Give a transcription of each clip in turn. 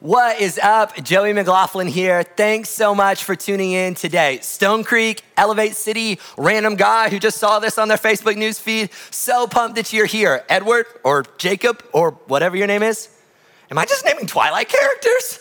What is up? Joey McLaughlin here. Thanks so much for tuning in today. Stone Creek, Elevate City, random guy who just saw this on their Facebook news feed. So pumped that you're here. Edward or Jacob or whatever your name is. Am I just naming Twilight characters?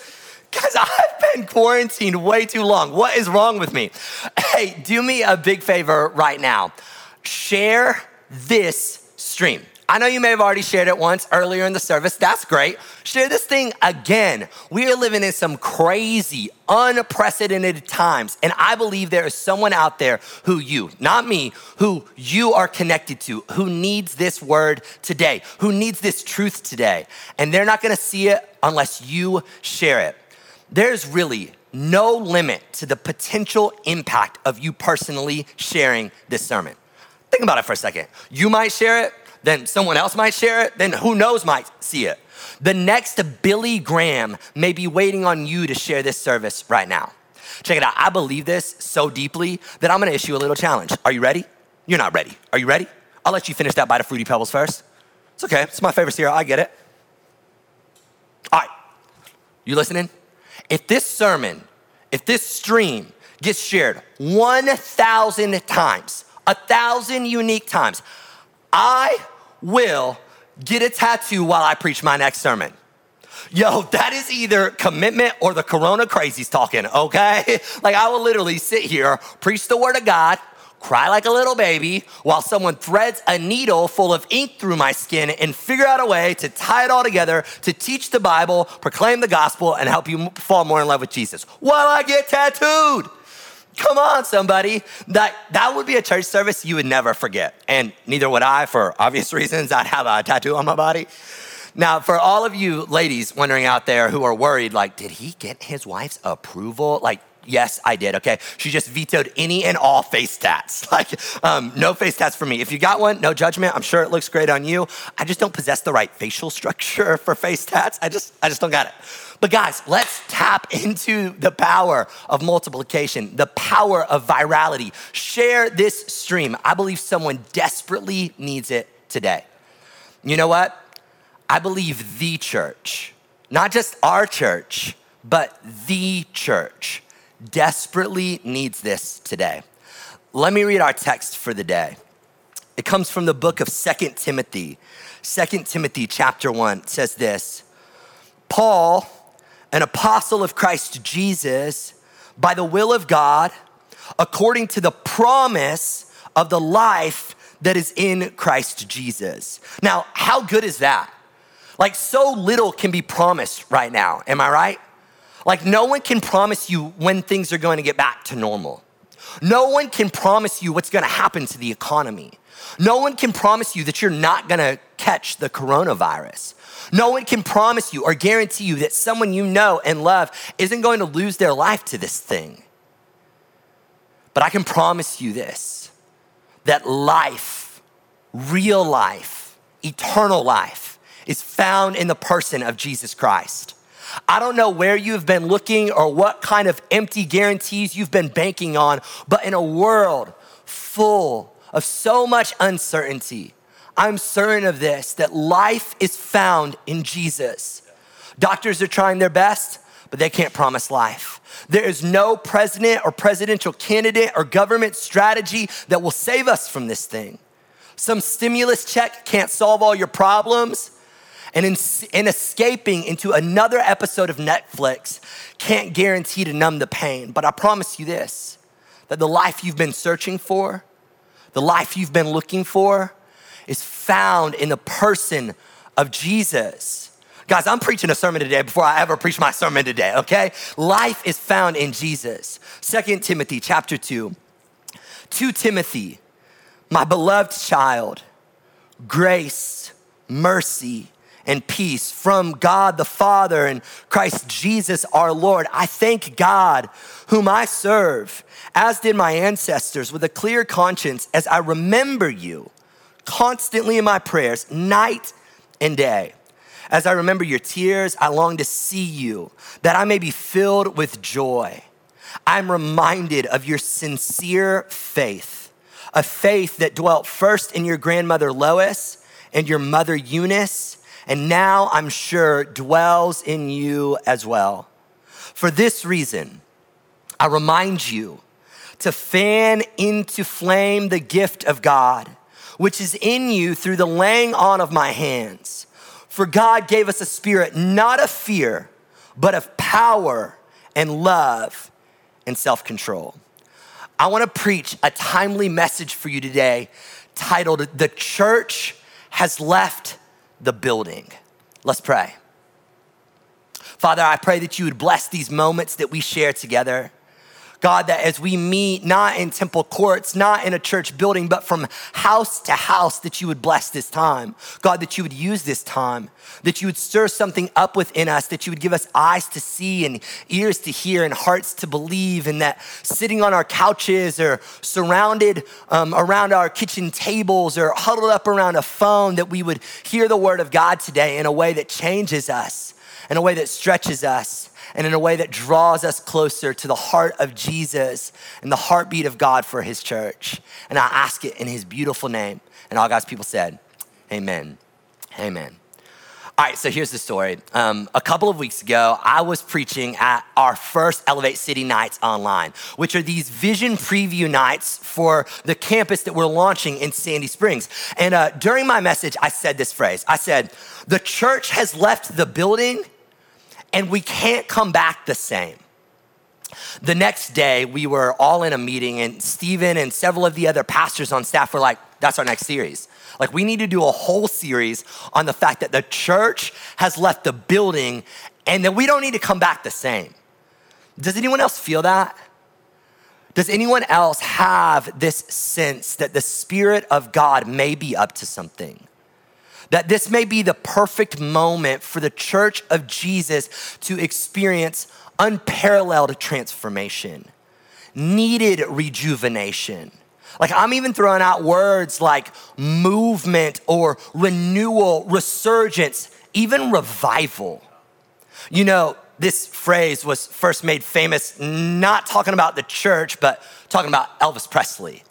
Guys, I've been quarantined way too long. What is wrong with me? Hey, do me a big favor right now. Share this stream. I know you may have already shared it once earlier in the service. That's great. Share this thing again. We are living in some crazy, unprecedented times. And I believe there is someone out there who you, not me, who you are connected to, who needs this word today, who needs this truth today. And they're not gonna see it unless you share it. There's really no limit to the potential impact of you personally sharing this sermon. Think about it for a second. You might share it, then someone else might share it, then who knows might see it. The next Billy Graham may be waiting on you to share this service right now. Check it out. I believe this so deeply that I'm gonna issue a little challenge. Are you ready? You're not ready. Are you ready? I'll let you finish that bite of Fruity Pebbles first. It's okay. It's my favorite cereal. I get it. All right. You listening? If this sermon, if this stream gets shared 1,000 times, a thousand unique times, I will get a tattoo while I preach my next sermon. Yo, that is either commitment or the corona crazies talking, okay? Like, I will literally sit here, preach the word of God, cry like a little baby, while someone threads a needle full of ink through my skin and figure out a way to tie it all together to teach the Bible, proclaim the gospel, and help you fall more in love with Jesus while I get tattooed. Come on, somebody. That, that would be a church service you would never forget. And neither would I, for obvious reasons. I'd have a tattoo on my body. Now, for all of you ladies wondering out there who are worried, like, did he get his wife's approval? Like, yes, I did, okay? She just vetoed any and all face tats. Like, um, no face tats for me. If you got one, no judgment. I'm sure it looks great on you. I just don't possess the right facial structure for face tats. I just, I just don't got it. But guys, let's tap into the power of multiplication, the power of virality. Share this stream. I believe someone desperately needs it today. You know what? I believe the church, not just our church, but the church desperately needs this today. Let me read our text for the day. It comes from the book of Second Timothy. Second Timothy chapter 1 says this Paul, an apostle of Christ Jesus, by the will of God, according to the promise of the life that is in Christ Jesus. Now, how good is that? Like, so little can be promised right now. Am I right? Like, no one can promise you when things are going to get back to normal. No one can promise you what's gonna happen to the economy. No one can promise you that you're not gonna catch the coronavirus. No one can promise you or guarantee you that someone you know and love isn't going to lose their life to this thing. But I can promise you this that life, real life, eternal life, is found in the person of Jesus Christ. I don't know where you've been looking or what kind of empty guarantees you've been banking on, but in a world full of so much uncertainty, I'm certain of this that life is found in Jesus. Doctors are trying their best, but they can't promise life. There is no president or presidential candidate or government strategy that will save us from this thing. Some stimulus check can't solve all your problems, and in, in, escaping into another episode of Netflix can't guarantee to numb the pain. But I promise you this that the life you've been searching for, the life you've been looking for, is found in the person of Jesus. Guys, I'm preaching a sermon today before I ever preach my sermon today, okay? Life is found in Jesus. Second Timothy chapter 2. To Timothy, my beloved child, grace, mercy, and peace from God the Father and Christ Jesus our Lord. I thank God, whom I serve, as did my ancestors, with a clear conscience as I remember you constantly in my prayers, night and day. As I remember your tears, I long to see you, that I may be filled with joy. I'm reminded of your sincere faith, a faith that dwelt first in your grandmother Lois and your mother Eunice and now I'm sure dwells in you as well. For this reason, I remind you to fan into flame the gift of God, which is in you through the laying on of my hands. For God gave us a spirit not of fear, but of power and love and self control. I wanna preach a timely message for you today titled, The Church Has Left the Building. Let's pray. Father, I pray that you would bless these moments that we share together. God, that as we meet, not in temple courts, not in a church building, but from house to house, that you would bless this time. God, that you would use this time, that you would stir something up within us, that you would give us eyes to see and ears to hear and hearts to believe, and that sitting on our couches or surrounded um, around our kitchen tables or huddled up around a phone, that we would hear the word of God today in a way that changes us, in a way that stretches us and in a way that draws us closer to the heart of Jesus and the heartbeat of God for his church. And I ask it in his beautiful name. And all God's people said, Amen. Amen. All right, so here's the story. Um, a couple of weeks ago, I was preaching at our first Elevate City Nights online, which are these vision preview nights for the campus that we're launching in Sandy Springs. And uh, during my message, I said this phrase I said, The church has left the building and we can't come back the same. The next day, we were all in a meeting, and Stephen and several of the other pastors on staff were like, That's our next series. Like, we need to do a whole series on the fact that the church has left the building and that we don't need to come back the same. Does anyone else feel that? Does anyone else have this sense that the Spirit of God may be up to something? That this may be the perfect moment for the church of Jesus to experience unparalleled transformation, needed rejuvenation. Like, I'm even throwing out words like movement or renewal, resurgence, even revival. You know, this phrase was first made famous not talking about the church, but talking about Elvis Presley.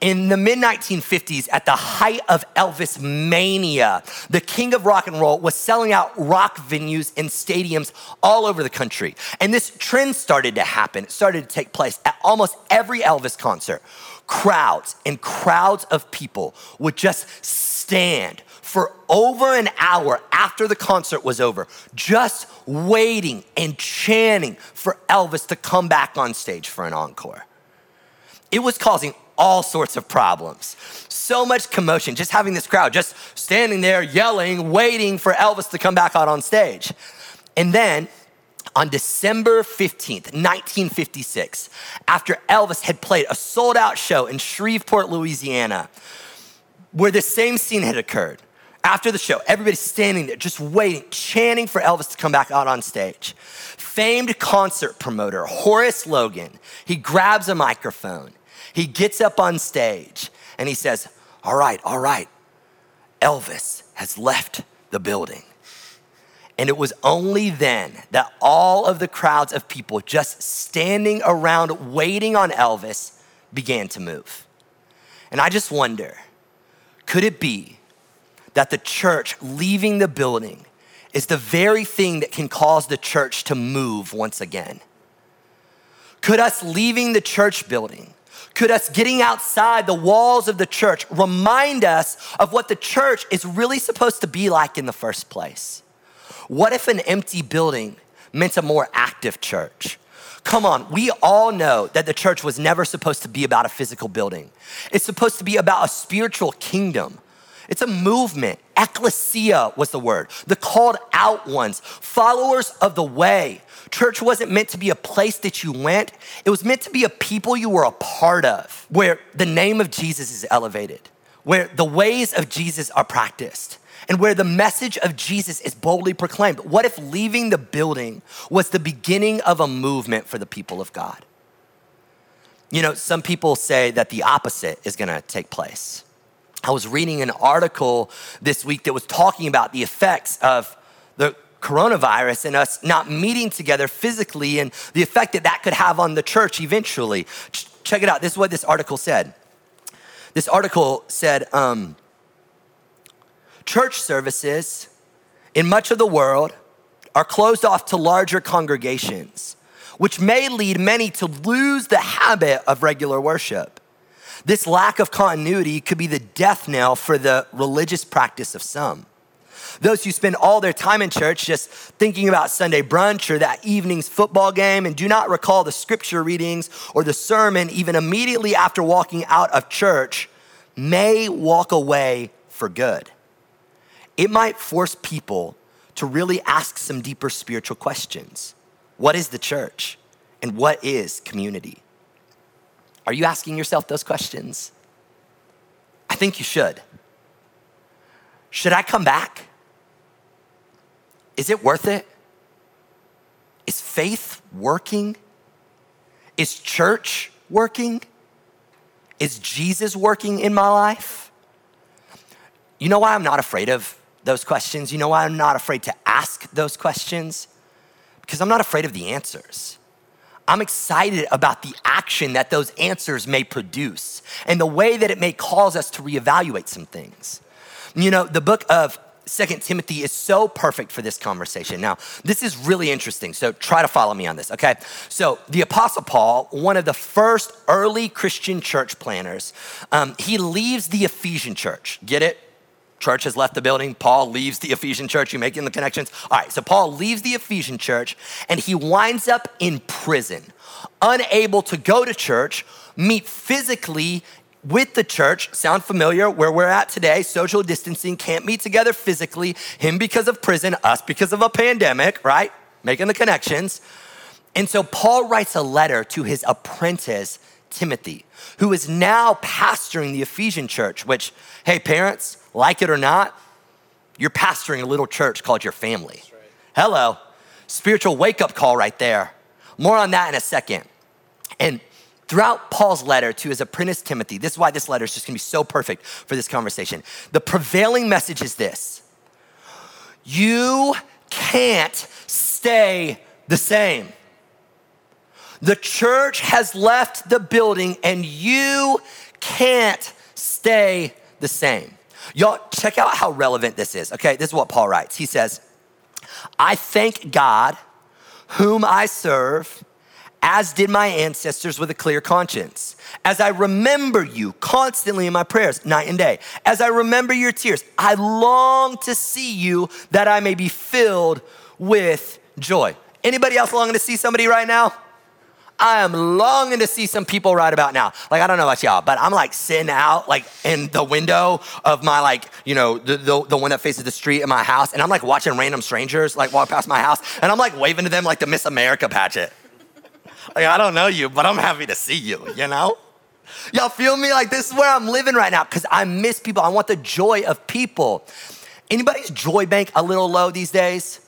In the mid 1950s, at the height of Elvis mania, the king of rock and roll was selling out rock venues and stadiums all over the country. And this trend started to happen. It started to take place at almost every Elvis concert. Crowds and crowds of people would just stand for over an hour after the concert was over, just waiting and chanting for Elvis to come back on stage for an encore. It was causing all sorts of problems. So much commotion, just having this crowd just standing there yelling, waiting for Elvis to come back out on stage. And then on December 15th, 1956, after Elvis had played a sold out show in Shreveport, Louisiana, where the same scene had occurred, after the show, everybody's standing there just waiting, chanting for Elvis to come back out on stage. Famed concert promoter Horace Logan, he grabs a microphone he gets up on stage and he says, All right, all right, Elvis has left the building. And it was only then that all of the crowds of people just standing around waiting on Elvis began to move. And I just wonder could it be that the church leaving the building is the very thing that can cause the church to move once again? Could us leaving the church building could us getting outside the walls of the church remind us of what the church is really supposed to be like in the first place? What if an empty building meant a more active church? Come on, we all know that the church was never supposed to be about a physical building. It's supposed to be about a spiritual kingdom. It's a movement. Ecclesia was the word, the called out ones, followers of the way, Church wasn't meant to be a place that you went, it was meant to be a people you were a part of, where the name of Jesus is elevated, where the ways of Jesus are practiced, and where the message of Jesus is boldly proclaimed. What if leaving the building was the beginning of a movement for the people of God? You know, some people say that the opposite is gonna take place. I was reading an article this week that was talking about the effects of the coronavirus and us not meeting together physically and the effect that that could have on the church eventually. Check it out. This is what this article said. This article said um, church services in much of the world are closed off to larger congregations, which may lead many to lose the habit of regular worship. This lack of continuity could be the death knell for the religious practice of some. Those who spend all their time in church just thinking about Sunday brunch or that evening's football game and do not recall the scripture readings or the sermon even immediately after walking out of church may walk away for good. It might force people to really ask some deeper spiritual questions. What is the church? And what is community? Are you asking yourself those questions? I think you should. Should I come back? Is it worth it? Is faith working? Is church working? Is Jesus working in my life? You know why I'm not afraid of those questions? You know why I'm not afraid to ask those questions? Because I'm not afraid of the answers. I'm excited about the action that those answers may produce and the way that it may cause us to reevaluate some things. You know, the book of Second Timothy is so perfect for this conversation. Now, this is really interesting, so try to follow me on this, okay? So, the Apostle Paul, one of the first early Christian church planners, um, he leaves the Ephesian church. Get it? Church has left the building. Paul leaves the Ephesian church. You making the connections? All right, so Paul leaves the Ephesian church and he winds up in prison, unable to go to church, meet physically with the church. Sound familiar where we're at today? Social distancing, can't meet together physically. Him because of prison, us because of a pandemic, right? Making the connections. And so Paul writes a letter to his apprentice, Timothy, who is now pastoring the Ephesian church, which, hey, parents, like it or not, you're pastoring a little church called your family. Right. Hello. Spiritual wake up call right there. More on that in a second. And throughout Paul's letter to his apprentice Timothy, this is why this letter is just gonna be so perfect for this conversation. The prevailing message is this you can't stay the same. The church has left the building and you can't stay the same. Y'all, check out how relevant this is. Okay, this is what Paul writes. He says, I thank God, whom I serve as did my ancestors with a clear conscience. As I remember you constantly in my prayers, night and day, as I remember your tears, I long to see you that I may be filled with joy. Anybody else longing to see somebody right now? I am longing to see some people right about now. Like, I don't know about y'all, but I'm like sitting out, like in the window of my, like, you know, the, the, the, one that faces the street in my house, and I'm like watching random strangers like walk past my house, and I'm like waving to them like the Miss America pageant. Like, I don't know you, but I'm happy to see you, you know? Y'all feel me? Like, this is where I'm living right now because I miss people. I want the joy of people. Anybody's joy bank a little low these days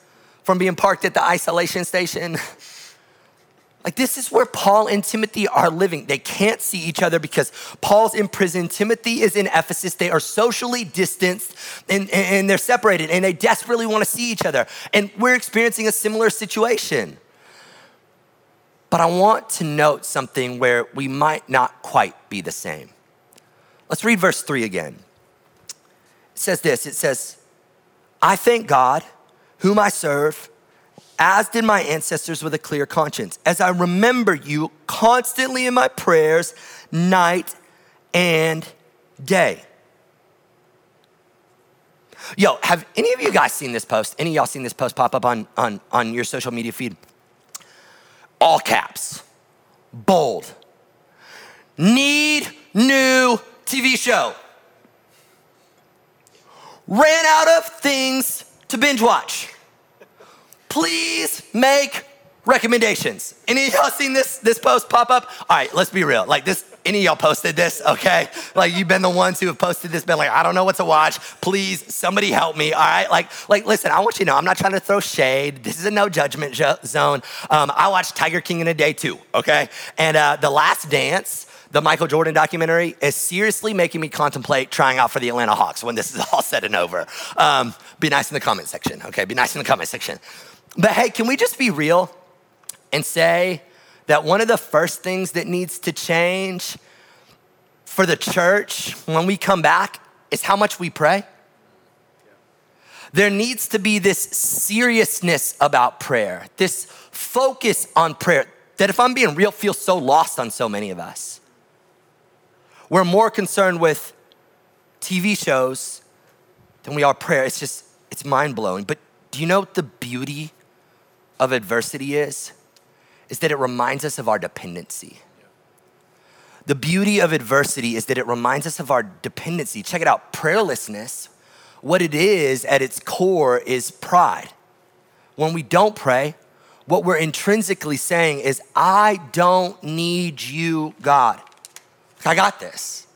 from being parked at the isolation station? Like, this is where Paul and Timothy are living. They can't see each other because Paul's in prison. Timothy is in Ephesus. They are socially distanced and, and they're separated and they desperately want to see each other. And we're experiencing a similar situation. But I want to note something where we might not quite be the same. Let's read verse three again. It says this it says, I thank God, whom I serve, as did my ancestors with a clear conscience, as I remember you constantly in my prayers, night and day. Yo, have any of you guys seen this post? Any of y'all seen this post pop up on, on, on your social media feed? all caps, bold. Need new TV show. Ran out of things to binge watch. Please make recommendations. Any of y'all seen this this post pop up? All right, let's be real. Like this any of y'all posted this, okay? Like you've been the ones who have posted this, been like, I don't know what to watch. Please, somebody help me. All right, like, like, listen, I want you to know, I'm not trying to throw shade. This is a no judgment zone. Um, I watched Tiger King in a day too, okay? And uh, the Last Dance. The Michael Jordan documentary is seriously making me contemplate trying out for the Atlanta Hawks when this is all said and over. Um, be nice in the comment section, okay? Be nice in the comment section. But hey, can we just be real and say that one of the first things that needs to change for the church when we come back is how much we pray. there needs to be this seriousness about prayer, this focus on prayer that, if I'm being real, feels so lost on so many of us. We're more concerned with TV shows than we are prayer. It's just, it's mind blowing. But do you know the beauty of adversity is? Is that it reminds us of our dependency. The beauty of adversity is that it reminds us of our dependency. Check it out prayerlessness, what it is at its core is pride. When we don't pray, what we're intrinsically saying is, I don't need you, God. I got this.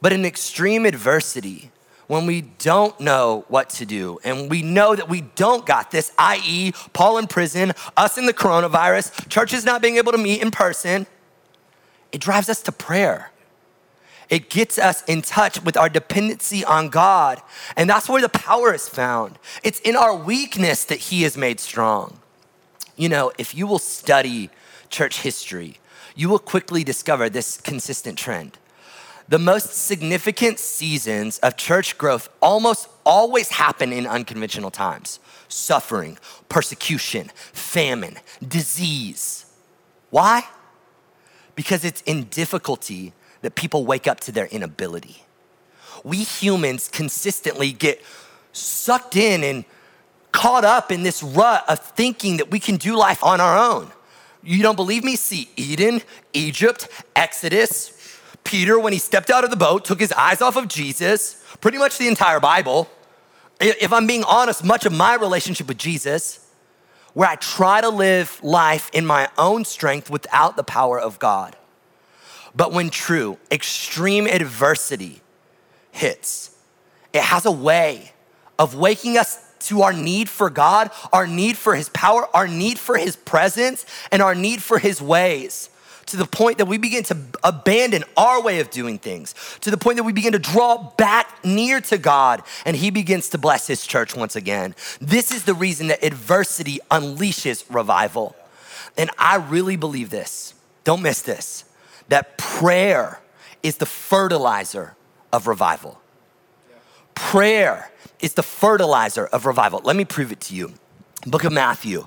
But in extreme adversity, when we don't know what to do and we know that we don't got this, i.e., Paul in prison, us in the coronavirus, churches not being able to meet in person, it drives us to prayer. It gets us in touch with our dependency on God. And that's where the power is found. It's in our weakness that He is made strong. You know, if you will study church history, you will quickly discover this consistent trend the most significant seasons of church growth almost always happen in unconventional times suffering, persecution, famine, disease. Why? Because it's in difficulty that people wake up to their inability. We humans consistently get sucked in and caught up in this rut of thinking that we can do life on our own. You don't believe me? See Eden, Egypt, Exodus, Peter, when he stepped out of the boat, took his eyes off of Jesus, pretty much the entire Bible. If I'm being honest, much of my relationship with Jesus, where I try to live life in my own strength without the power of God. But when true, extreme adversity hits, it has a way of waking us to our need for God, our need for His power, our need for His presence, and our need for His ways to the point that we begin to abandon our way of doing things, to the point that we begin to draw back near to God and He begins to bless His church once again. This is the reason that adversity unleashes revival. And I really believe this. Don't miss this that prayer is the fertilizer of revival. Prayer is the fertilizer of revival. Let me prove it to you. Book of Matthew,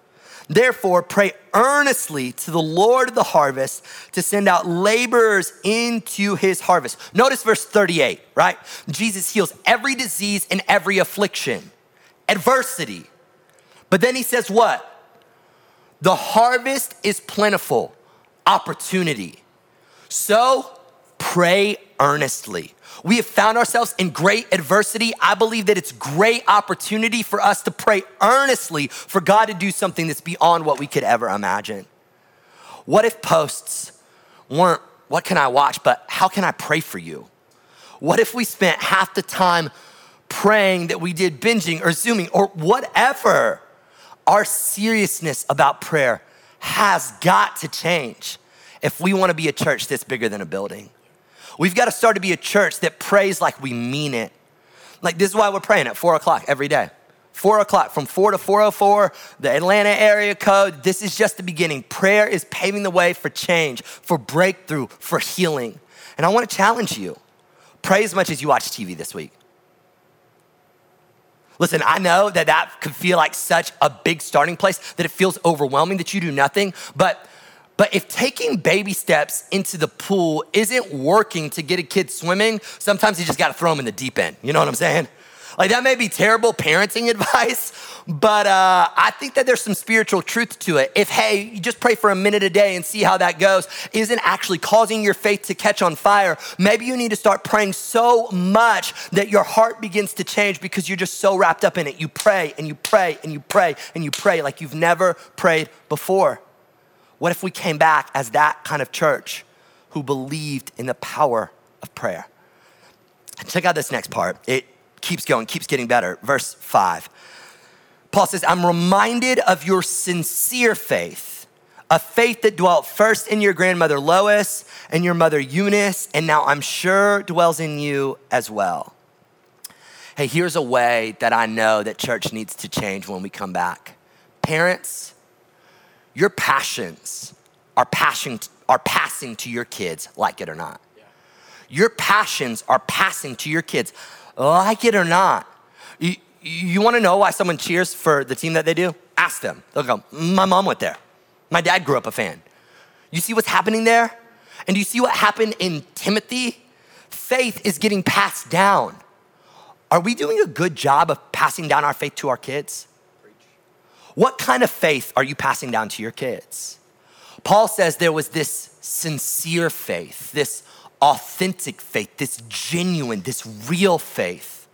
Therefore, pray earnestly to the Lord of the harvest to send out laborers into his harvest. Notice verse 38, right? Jesus heals every disease and every affliction, adversity. But then he says, What? The harvest is plentiful, opportunity. So pray earnestly. We have found ourselves in great adversity. I believe that it's great opportunity for us to pray earnestly for God to do something that's beyond what we could ever imagine. What if posts weren't, what can I watch, but how can I pray for you? What if we spent half the time praying that we did binging or zooming or whatever? Our seriousness about prayer has got to change if we want to be a church that's bigger than a building. We've got to start to be a church that prays like we mean it. Like, this is why we're praying at four o'clock every day. Four o'clock, from four to 404, the Atlanta area code. This is just the beginning. Prayer is paving the way for change, for breakthrough, for healing. And I want to challenge you pray as much as you watch TV this week. Listen, I know that that could feel like such a big starting place that it feels overwhelming that you do nothing, but but if taking baby steps into the pool isn't working to get a kid swimming, sometimes you just gotta throw them in the deep end. You know what I'm saying? Like that may be terrible parenting advice, but uh, I think that there's some spiritual truth to it. If, hey, you just pray for a minute a day and see how that goes, isn't actually causing your faith to catch on fire, maybe you need to start praying so much that your heart begins to change because you're just so wrapped up in it. You pray and you pray and you pray and you pray like you've never prayed before. What if we came back as that kind of church who believed in the power of prayer? Check out this next part. It keeps going, keeps getting better. Verse five. Paul says, I'm reminded of your sincere faith, a faith that dwelt first in your grandmother Lois and your mother Eunice, and now I'm sure dwells in you as well. Hey, here's a way that I know that church needs to change when we come back. Parents, your passions are, passion, are passing to your kids, like it or not. Yeah. Your passions are passing to your kids, like it or not. You, you wanna know why someone cheers for the team that they do? Ask them. They'll go, My mom went there. My dad grew up a fan. You see what's happening there? And do you see what happened in Timothy? Faith is getting passed down. Are we doing a good job of passing down our faith to our kids? What kind of faith are you passing down to your kids? Paul says there was this sincere faith, this authentic faith, this genuine, this real faith.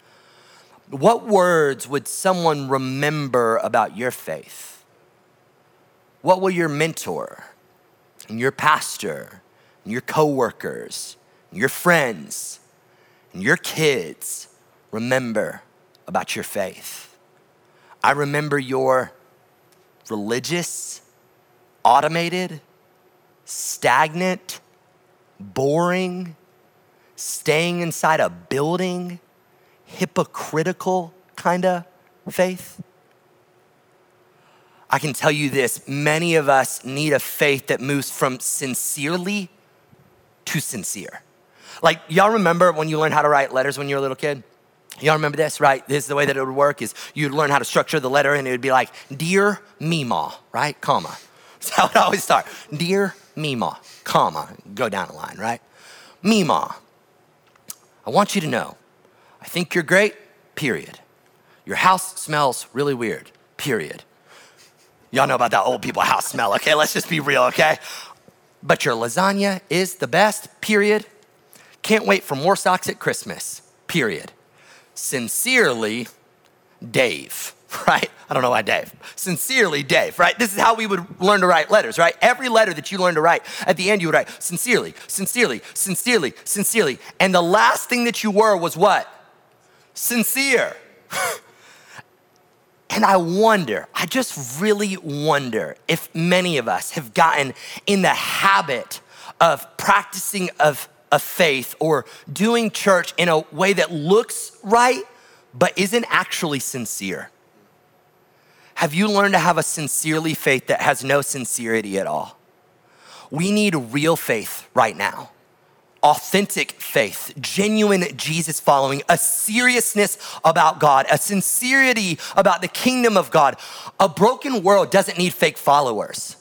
What words would someone remember about your faith? What will your mentor and your pastor and your coworkers and your friends and your kids remember about your faith? I remember your religious, automated, stagnant, boring, staying inside a building, hypocritical kind of faith? I can tell you this many of us need a faith that moves from sincerely to sincere. Like, y'all remember when you learned how to write letters when you were a little kid? Y'all remember this, right? This is the way that it would work is you'd learn how to structure the letter and it would be like, Dear Mima, right? Comma. That's how it always start. Dear Mima, comma. Go down the line, right? Mima, I want you to know, I think you're great, period. Your house smells really weird, period. Y'all know about that old people house smell, okay? Let's just be real, okay? But your lasagna is the best, period. Can't wait for more socks at Christmas, period. Sincerely, Dave, right? I don't know why Dave. Sincerely, Dave, right? This is how we would learn to write letters, right? Every letter that you learn to write, at the end you would write sincerely, sincerely, sincerely, sincerely. And the last thing that you were was what? Sincere. and I wonder, I just really wonder if many of us have gotten in the habit of practicing of a faith or doing church in a way that looks right but isn't actually sincere. Have you learned to have a sincerely faith that has no sincerity at all? We need real faith right now. Authentic faith, genuine Jesus following, a seriousness about God, a sincerity about the kingdom of God. A broken world doesn't need fake followers.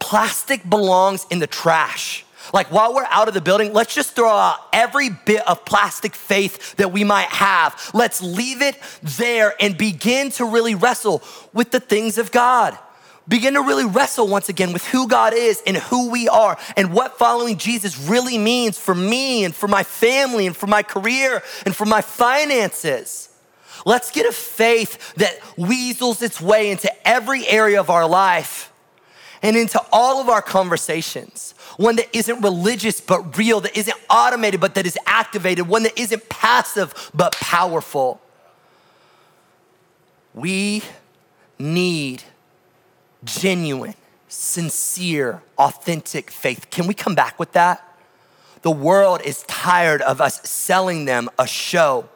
Plastic belongs in the trash. Like while we're out of the building, let's just throw out every bit of plastic faith that we might have. Let's leave it there and begin to really wrestle with the things of God. Begin to really wrestle once again with who God is and who we are and what following Jesus really means for me and for my family and for my career and for my finances. Let's get a faith that weasels its way into every area of our life and into all of our conversations one that isn't religious but real, that isn't automated but that is activated, one that isn't passive but powerful. We need genuine, sincere, authentic faith. Can we come back with that? The world is tired of us selling them a show.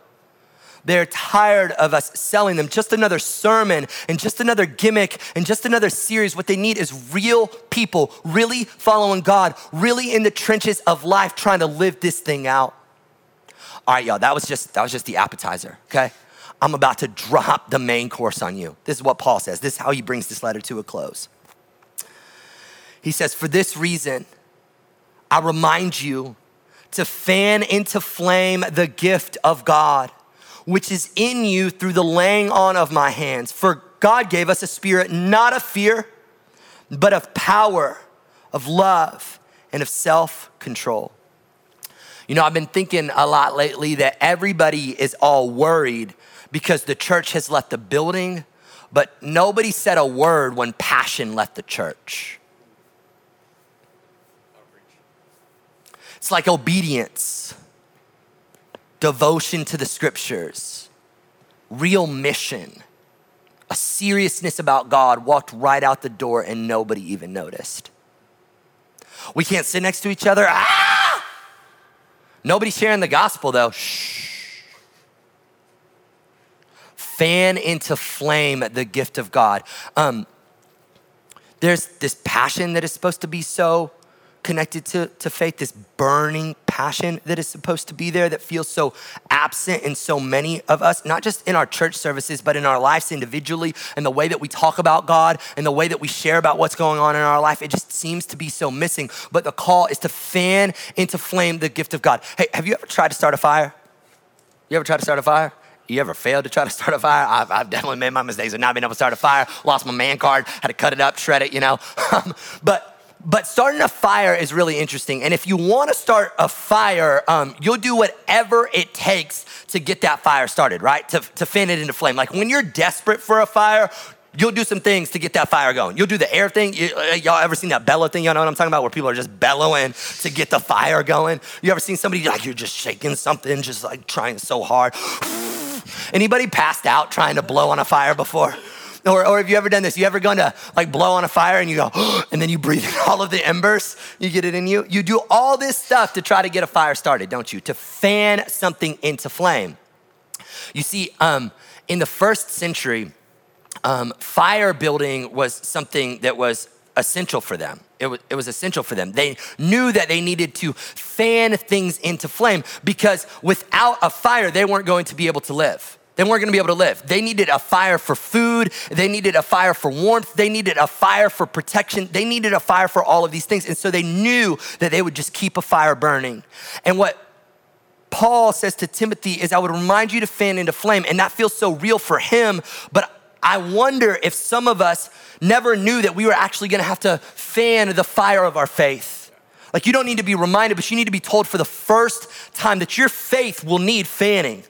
They're tired of us selling them just another sermon and just another gimmick and just another series. What they need is real people, really following God, really in the trenches of life trying to live this thing out. All right, y'all, that was just that was just the appetizer, okay? I'm about to drop the main course on you. This is what Paul says. This is how he brings this letter to a close. He says, For this reason, I remind you to fan into flame the gift of God which is in you through the laying on of my hands. For God gave us a spirit not of fear, but of power, of love, and of self control. You know, I've been thinking a lot lately that everybody is all worried because the church has left the building, but nobody said a word when passion left the church. It's like obedience devotion to the scriptures, real mission, a seriousness about God, walked right out the door and nobody even noticed. We can't sit next to each other. Ah! Nobody's sharing the gospel though. Shh. Fan into flame the gift of God. Um, there's this passion that is supposed to be so connected to, to faith, this burning passion that is supposed to be there that feels so absent in so many of us, not just in our church services, but in our lives individually and the way that we talk about God and the way that we share about what's going on in our life. It just seems to be so missing. But the call is to fan into flame the gift of God. Hey, have you ever tried to start a fire? You ever tried to start a fire? You ever failed to try to start a fire? I've, I've, definitely made my mistakes of not being able to start a fire. Lost my man card, had to cut it up, shred it, you know. but but starting a fire is really interesting. And if you want to start a fire, um, you'll do whatever it takes to get that fire started, right? To, to fan it into flame. Like when you're desperate for a fire, you'll do some things to get that fire going. You'll do the air thing. You, uh, y'all ever seen that bellow thing? Y'all know what I'm talking about? Where people are just bellowing to get the fire going. You ever seen somebody like you're just shaking something, just like trying so hard? Anybody passed out trying to blow on a fire before? Or, or have you ever done this? You ever gone to like blow on a fire and you go, and then you breathe in all of the embers? You get it in you? You do all this stuff to try to get a fire started, don't you? To fan something into flame. You see, um, in the first century, um, fire building was something that was essential for them. It was, it was essential for them. They knew that they needed to fan things into flame because without a fire, they weren't going to be able to live. They weren't gonna be able to live. They needed a fire for food. They needed a fire for warmth. They needed a fire for protection. They needed a fire for all of these things. And so they knew that they would just keep a fire burning. And what Paul says to Timothy is, I would remind you to fan into flame. And that feels so real for him. But I wonder if some of us never knew that we were actually gonna have to fan the fire of our faith. Like you don't need to be reminded, but you need to be told for the first time that your faith will need fanning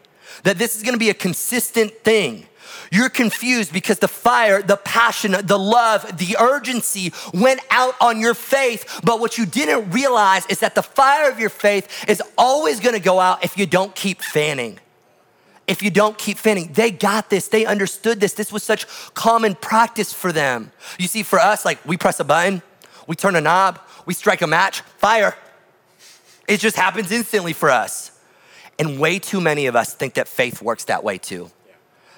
that this is gonna be a consistent thing. You're confused because the fire, the passion, the love, the urgency went out on your faith. But what you didn't realize is that the fire of your faith is always gonna go out if you don't keep fanning. If you don't keep fanning, they got this, they understood this. This was such common practice for them. You see, for us, like we press a button, we turn a knob, we strike a match, fire. It just happens instantly for us. And way too many of us think that faith works that way too.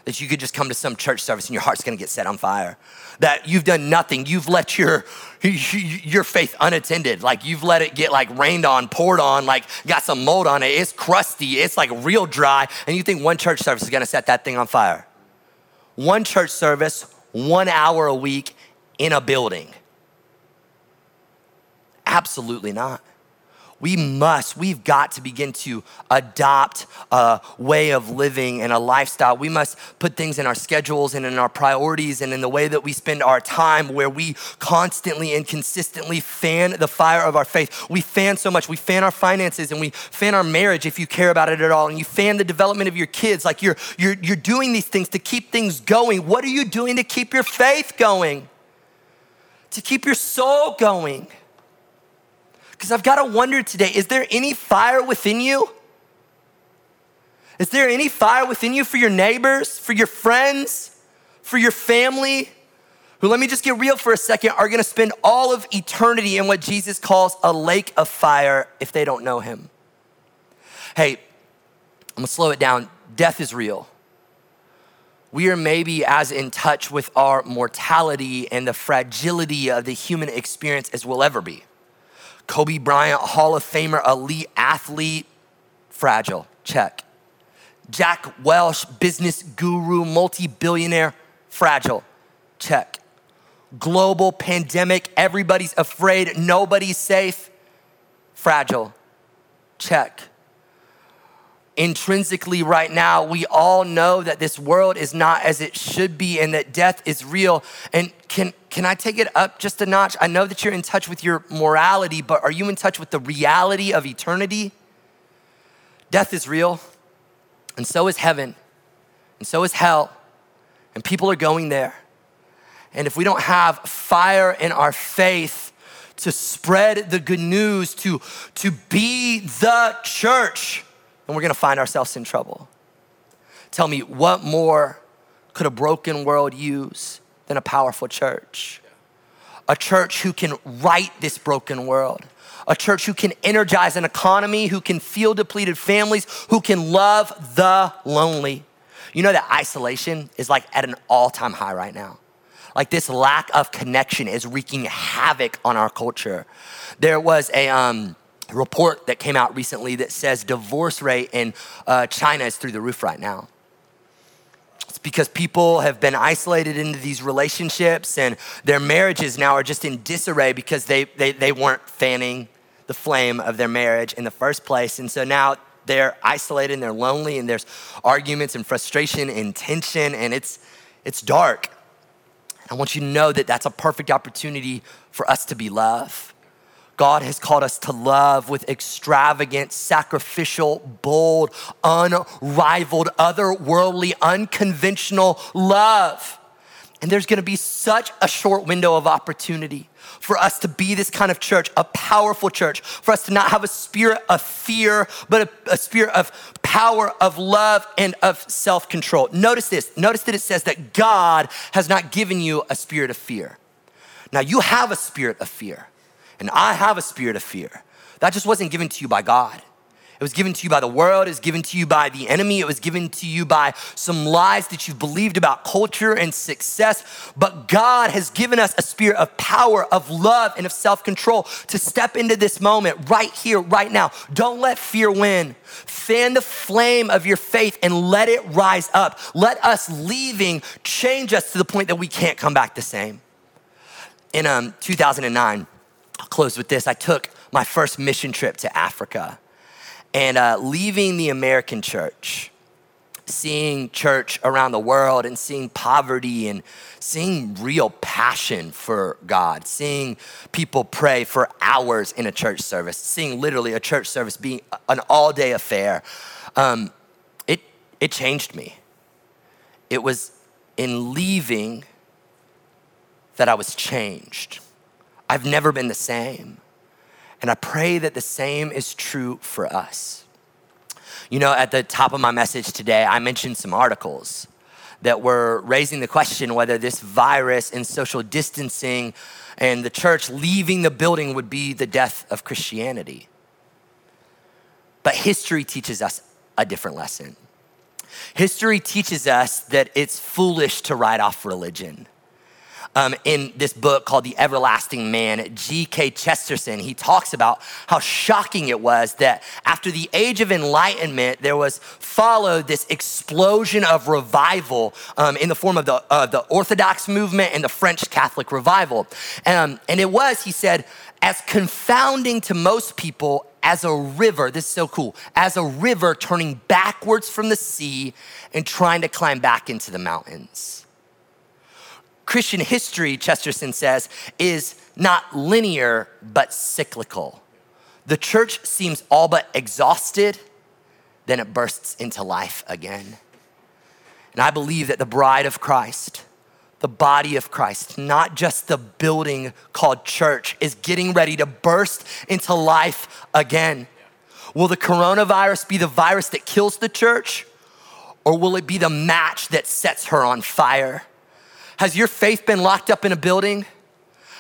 That you could just come to some church service and your heart's gonna get set on fire. That you've done nothing. You've let your, your faith unattended. Like you've let it get like rained on, poured on, like got some mold on it. It's crusty. It's like real dry. And you think one church service is gonna set that thing on fire. One church service, one hour a week in a building. Absolutely not we must, we've got to begin to adopt a way of living and a lifestyle. We must put things in our schedules and in our priorities and in the way that we spend our time where we constantly and consistently fan the fire of our faith. We fan so much. We fan our finances and we fan our marriage if you care about it at all. And you fan the development of your kids. Like you're, you're, you're doing these things to keep things going. What are you doing to keep your faith going? To keep your soul going? Because I've got to wonder today is there any fire within you? Is there any fire within you for your neighbors, for your friends, for your family? Who, let me just get real for a second, are gonna spend all of eternity in what Jesus calls a lake of fire if they don't know him. Hey, I'm gonna slow it down. Death is real. We are maybe as in touch with our mortality and the fragility of the human experience as we'll ever be. Kobe Bryant, Hall of Famer, elite athlete, fragile, check. Jack Welch, business guru, multi billionaire, fragile, check. Global pandemic, everybody's afraid, nobody's safe, fragile, check. Intrinsically, right now, we all know that this world is not as it should be and that death is real. And can, can I take it up just a notch? I know that you're in touch with your morality, but are you in touch with the reality of eternity? Death is real, and so is heaven, and so is hell, and people are going there. And if we don't have fire in our faith to spread the good news, to, to be the church, then we're gonna find ourselves in trouble. Tell me, what more could a broken world use than a powerful church? A church who can right this broken world. A church who can energize an economy, who can feel depleted families, who can love the lonely. You know that isolation is like at an all time high right now. Like this lack of connection is wreaking havoc on our culture. There was a, um, report that came out recently that says divorce rate in uh, China is through the roof right now. It's because people have been isolated into these relationships and their marriages now are just in disarray because they, they, they weren't fanning the flame of their marriage in the first place. And so now they're isolated and they're lonely and there's arguments and frustration and tension and it's, it's dark. I want you to know that that's a perfect opportunity for us to be love. God has called us to love with extravagant, sacrificial, bold, unrivaled, otherworldly, unconventional love. And there's gonna be such a short window of opportunity for us to be this kind of church, a powerful church, for us to not have a spirit of fear, but a, a spirit of power, of love, and of self control. Notice this notice that it says that God has not given you a spirit of fear. Now, you have a spirit of fear. And I have a spirit of fear. That just wasn't given to you by God. It was given to you by the world, it was given to you by the enemy, it was given to you by some lies that you've believed about culture and success. But God has given us a spirit of power, of love, and of self control to step into this moment right here, right now. Don't let fear win. Fan the flame of your faith and let it rise up. Let us leaving change us to the point that we can't come back the same. In um, 2009, I'll close with this. I took my first mission trip to Africa and uh, leaving the American church, seeing church around the world and seeing poverty and seeing real passion for God, seeing people pray for hours in a church service, seeing literally a church service being an all day affair, um, it, it changed me. It was in leaving that I was changed. I've never been the same. And I pray that the same is true for us. You know, at the top of my message today, I mentioned some articles that were raising the question whether this virus and social distancing and the church leaving the building would be the death of Christianity. But history teaches us a different lesson. History teaches us that it's foolish to write off religion um, in this book called The Everlasting Man, G.K. Chesterton, he talks about how shocking it was that after the age of enlightenment, there was followed this explosion of revival um, in the form of the, uh, the Orthodox movement and the French Catholic revival. Um, and it was, he said, as confounding to most people as a river, this is so cool, as a river turning backwards from the sea and trying to climb back into the mountains. Christian history, Chesterton says, is not linear, but cyclical. The church seems all but exhausted, then it bursts into life again. And I believe that the bride of Christ, the body of Christ, not just the building called church, is getting ready to burst into life again. Will the coronavirus be the virus that kills the church, or will it be the match that sets her on fire? Has your faith been locked up in a building?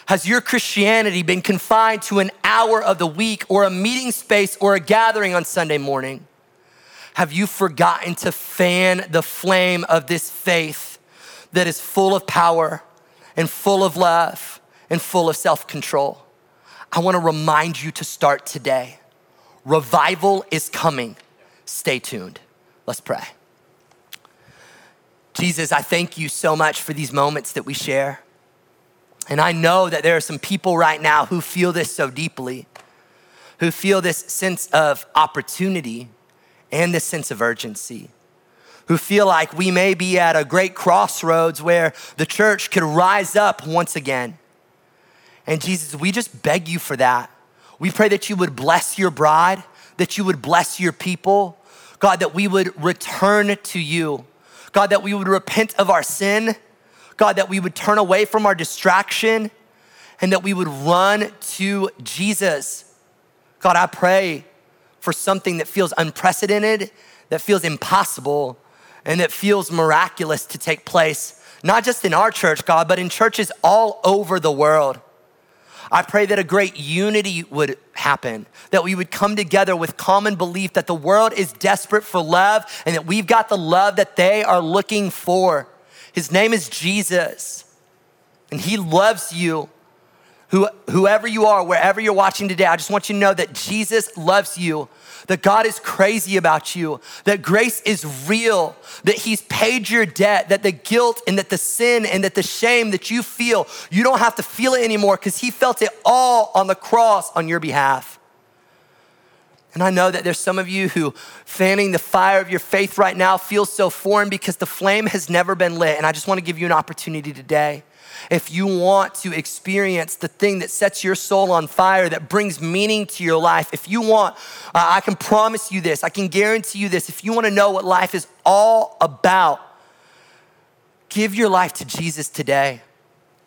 Has your Christianity been confined to an hour of the week or a meeting space or a gathering on Sunday morning? Have you forgotten to fan the flame of this faith that is full of power and full of love and full of self control? I wanna remind you to start today. Revival is coming. Stay tuned. Let's pray. Jesus, I thank you so much for these moments that we share. And I know that there are some people right now who feel this so deeply, who feel this sense of opportunity and this sense of urgency, who feel like we may be at a great crossroads where the church could rise up once again. And Jesus, we just beg you for that. We pray that you would bless your bride, that you would bless your people, God, that we would return to you God, that we would repent of our sin. God, that we would turn away from our distraction and that we would run to Jesus. God, I pray for something that feels unprecedented, that feels impossible, and it feels miraculous to take place, not just in our church, God, but in churches all over the world. I pray that a great unity would happen, that we would come together with common belief that the world is desperate for love and that we've got the love that they are looking for. His name is Jesus, and He loves you. Who, whoever you are, wherever you're watching today, I just want you to know that Jesus loves you that God is crazy about you, that grace is real, that He's paid your debt, that the guilt and that the sin and that the shame that you feel, you don't have to feel it anymore because He felt it all on the cross on your behalf. And I know that there's some of you who fanning the fire of your faith right now feels so foreign because the flame has never been lit. And I just want to give you an opportunity today if you want to experience the thing that sets your soul on fire, that brings meaning to your life, if you want, uh, I can promise you this, I can guarantee you this, if you want to know what life is all about, give your life to Jesus today.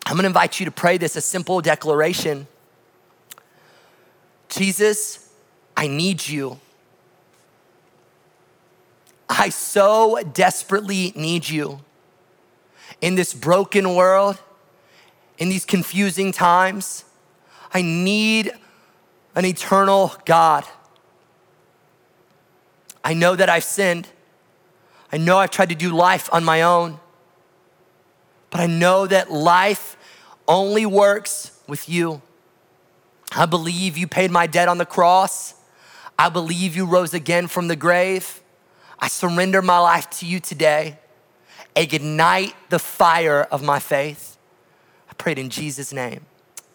I'm gonna invite you to pray this, a simple declaration. Jesus, I need you. I so desperately need you. In this broken world, in these confusing times. I need an eternal God. I know that I've sinned. I know I've tried to do life on my own. But I know that life only works with you. I believe you paid my debt on the cross. I believe you rose again from the grave. I surrender my life to you today. Ignite the fire of my faith prayed in Jesus' name.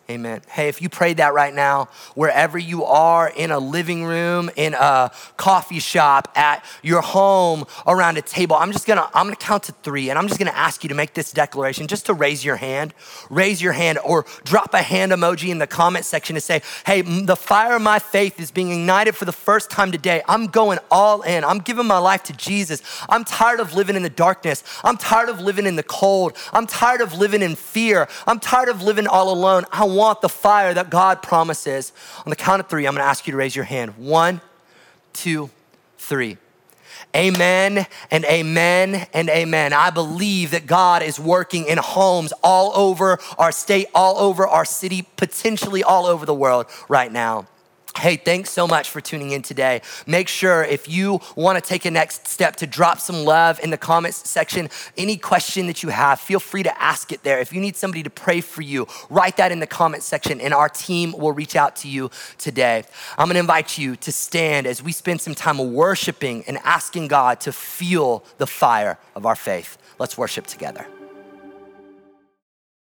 Amen. Hey, if you prayed that right now, wherever you are, in a living room, in a coffee shop, at your home, around a table, I'm just gonna, I'm gonna count to three and I'm just gonna ask you to make this declaration, just to raise your hand, raise your hand or drop a hand emoji in the comment section to say, hey, the fire of my faith is being ignited for the first time today. I'm going all in. I'm giving my life to Jesus. I'm tired of living in the darkness. I'm tired of living in the cold. I'm tired of living in fear. I'm tired of living all alone. I want the fire that God promises. On the count of three, I'm gonna ask you to raise your hand. One, two, three. Amen and amen and amen. I believe that God is working in homes all over our state, all over our city, potentially all over the world right now. Hey, thanks so much for tuning in today. Make sure if you want to take a next step to drop some love in the comments section. Any question that you have, feel free to ask it there. If you need somebody to pray for you, write that in the comments section and our team will reach out to you today. I'm going to invite you to stand as we spend some time worshiping and asking God to fuel the fire of our faith. Let's worship together.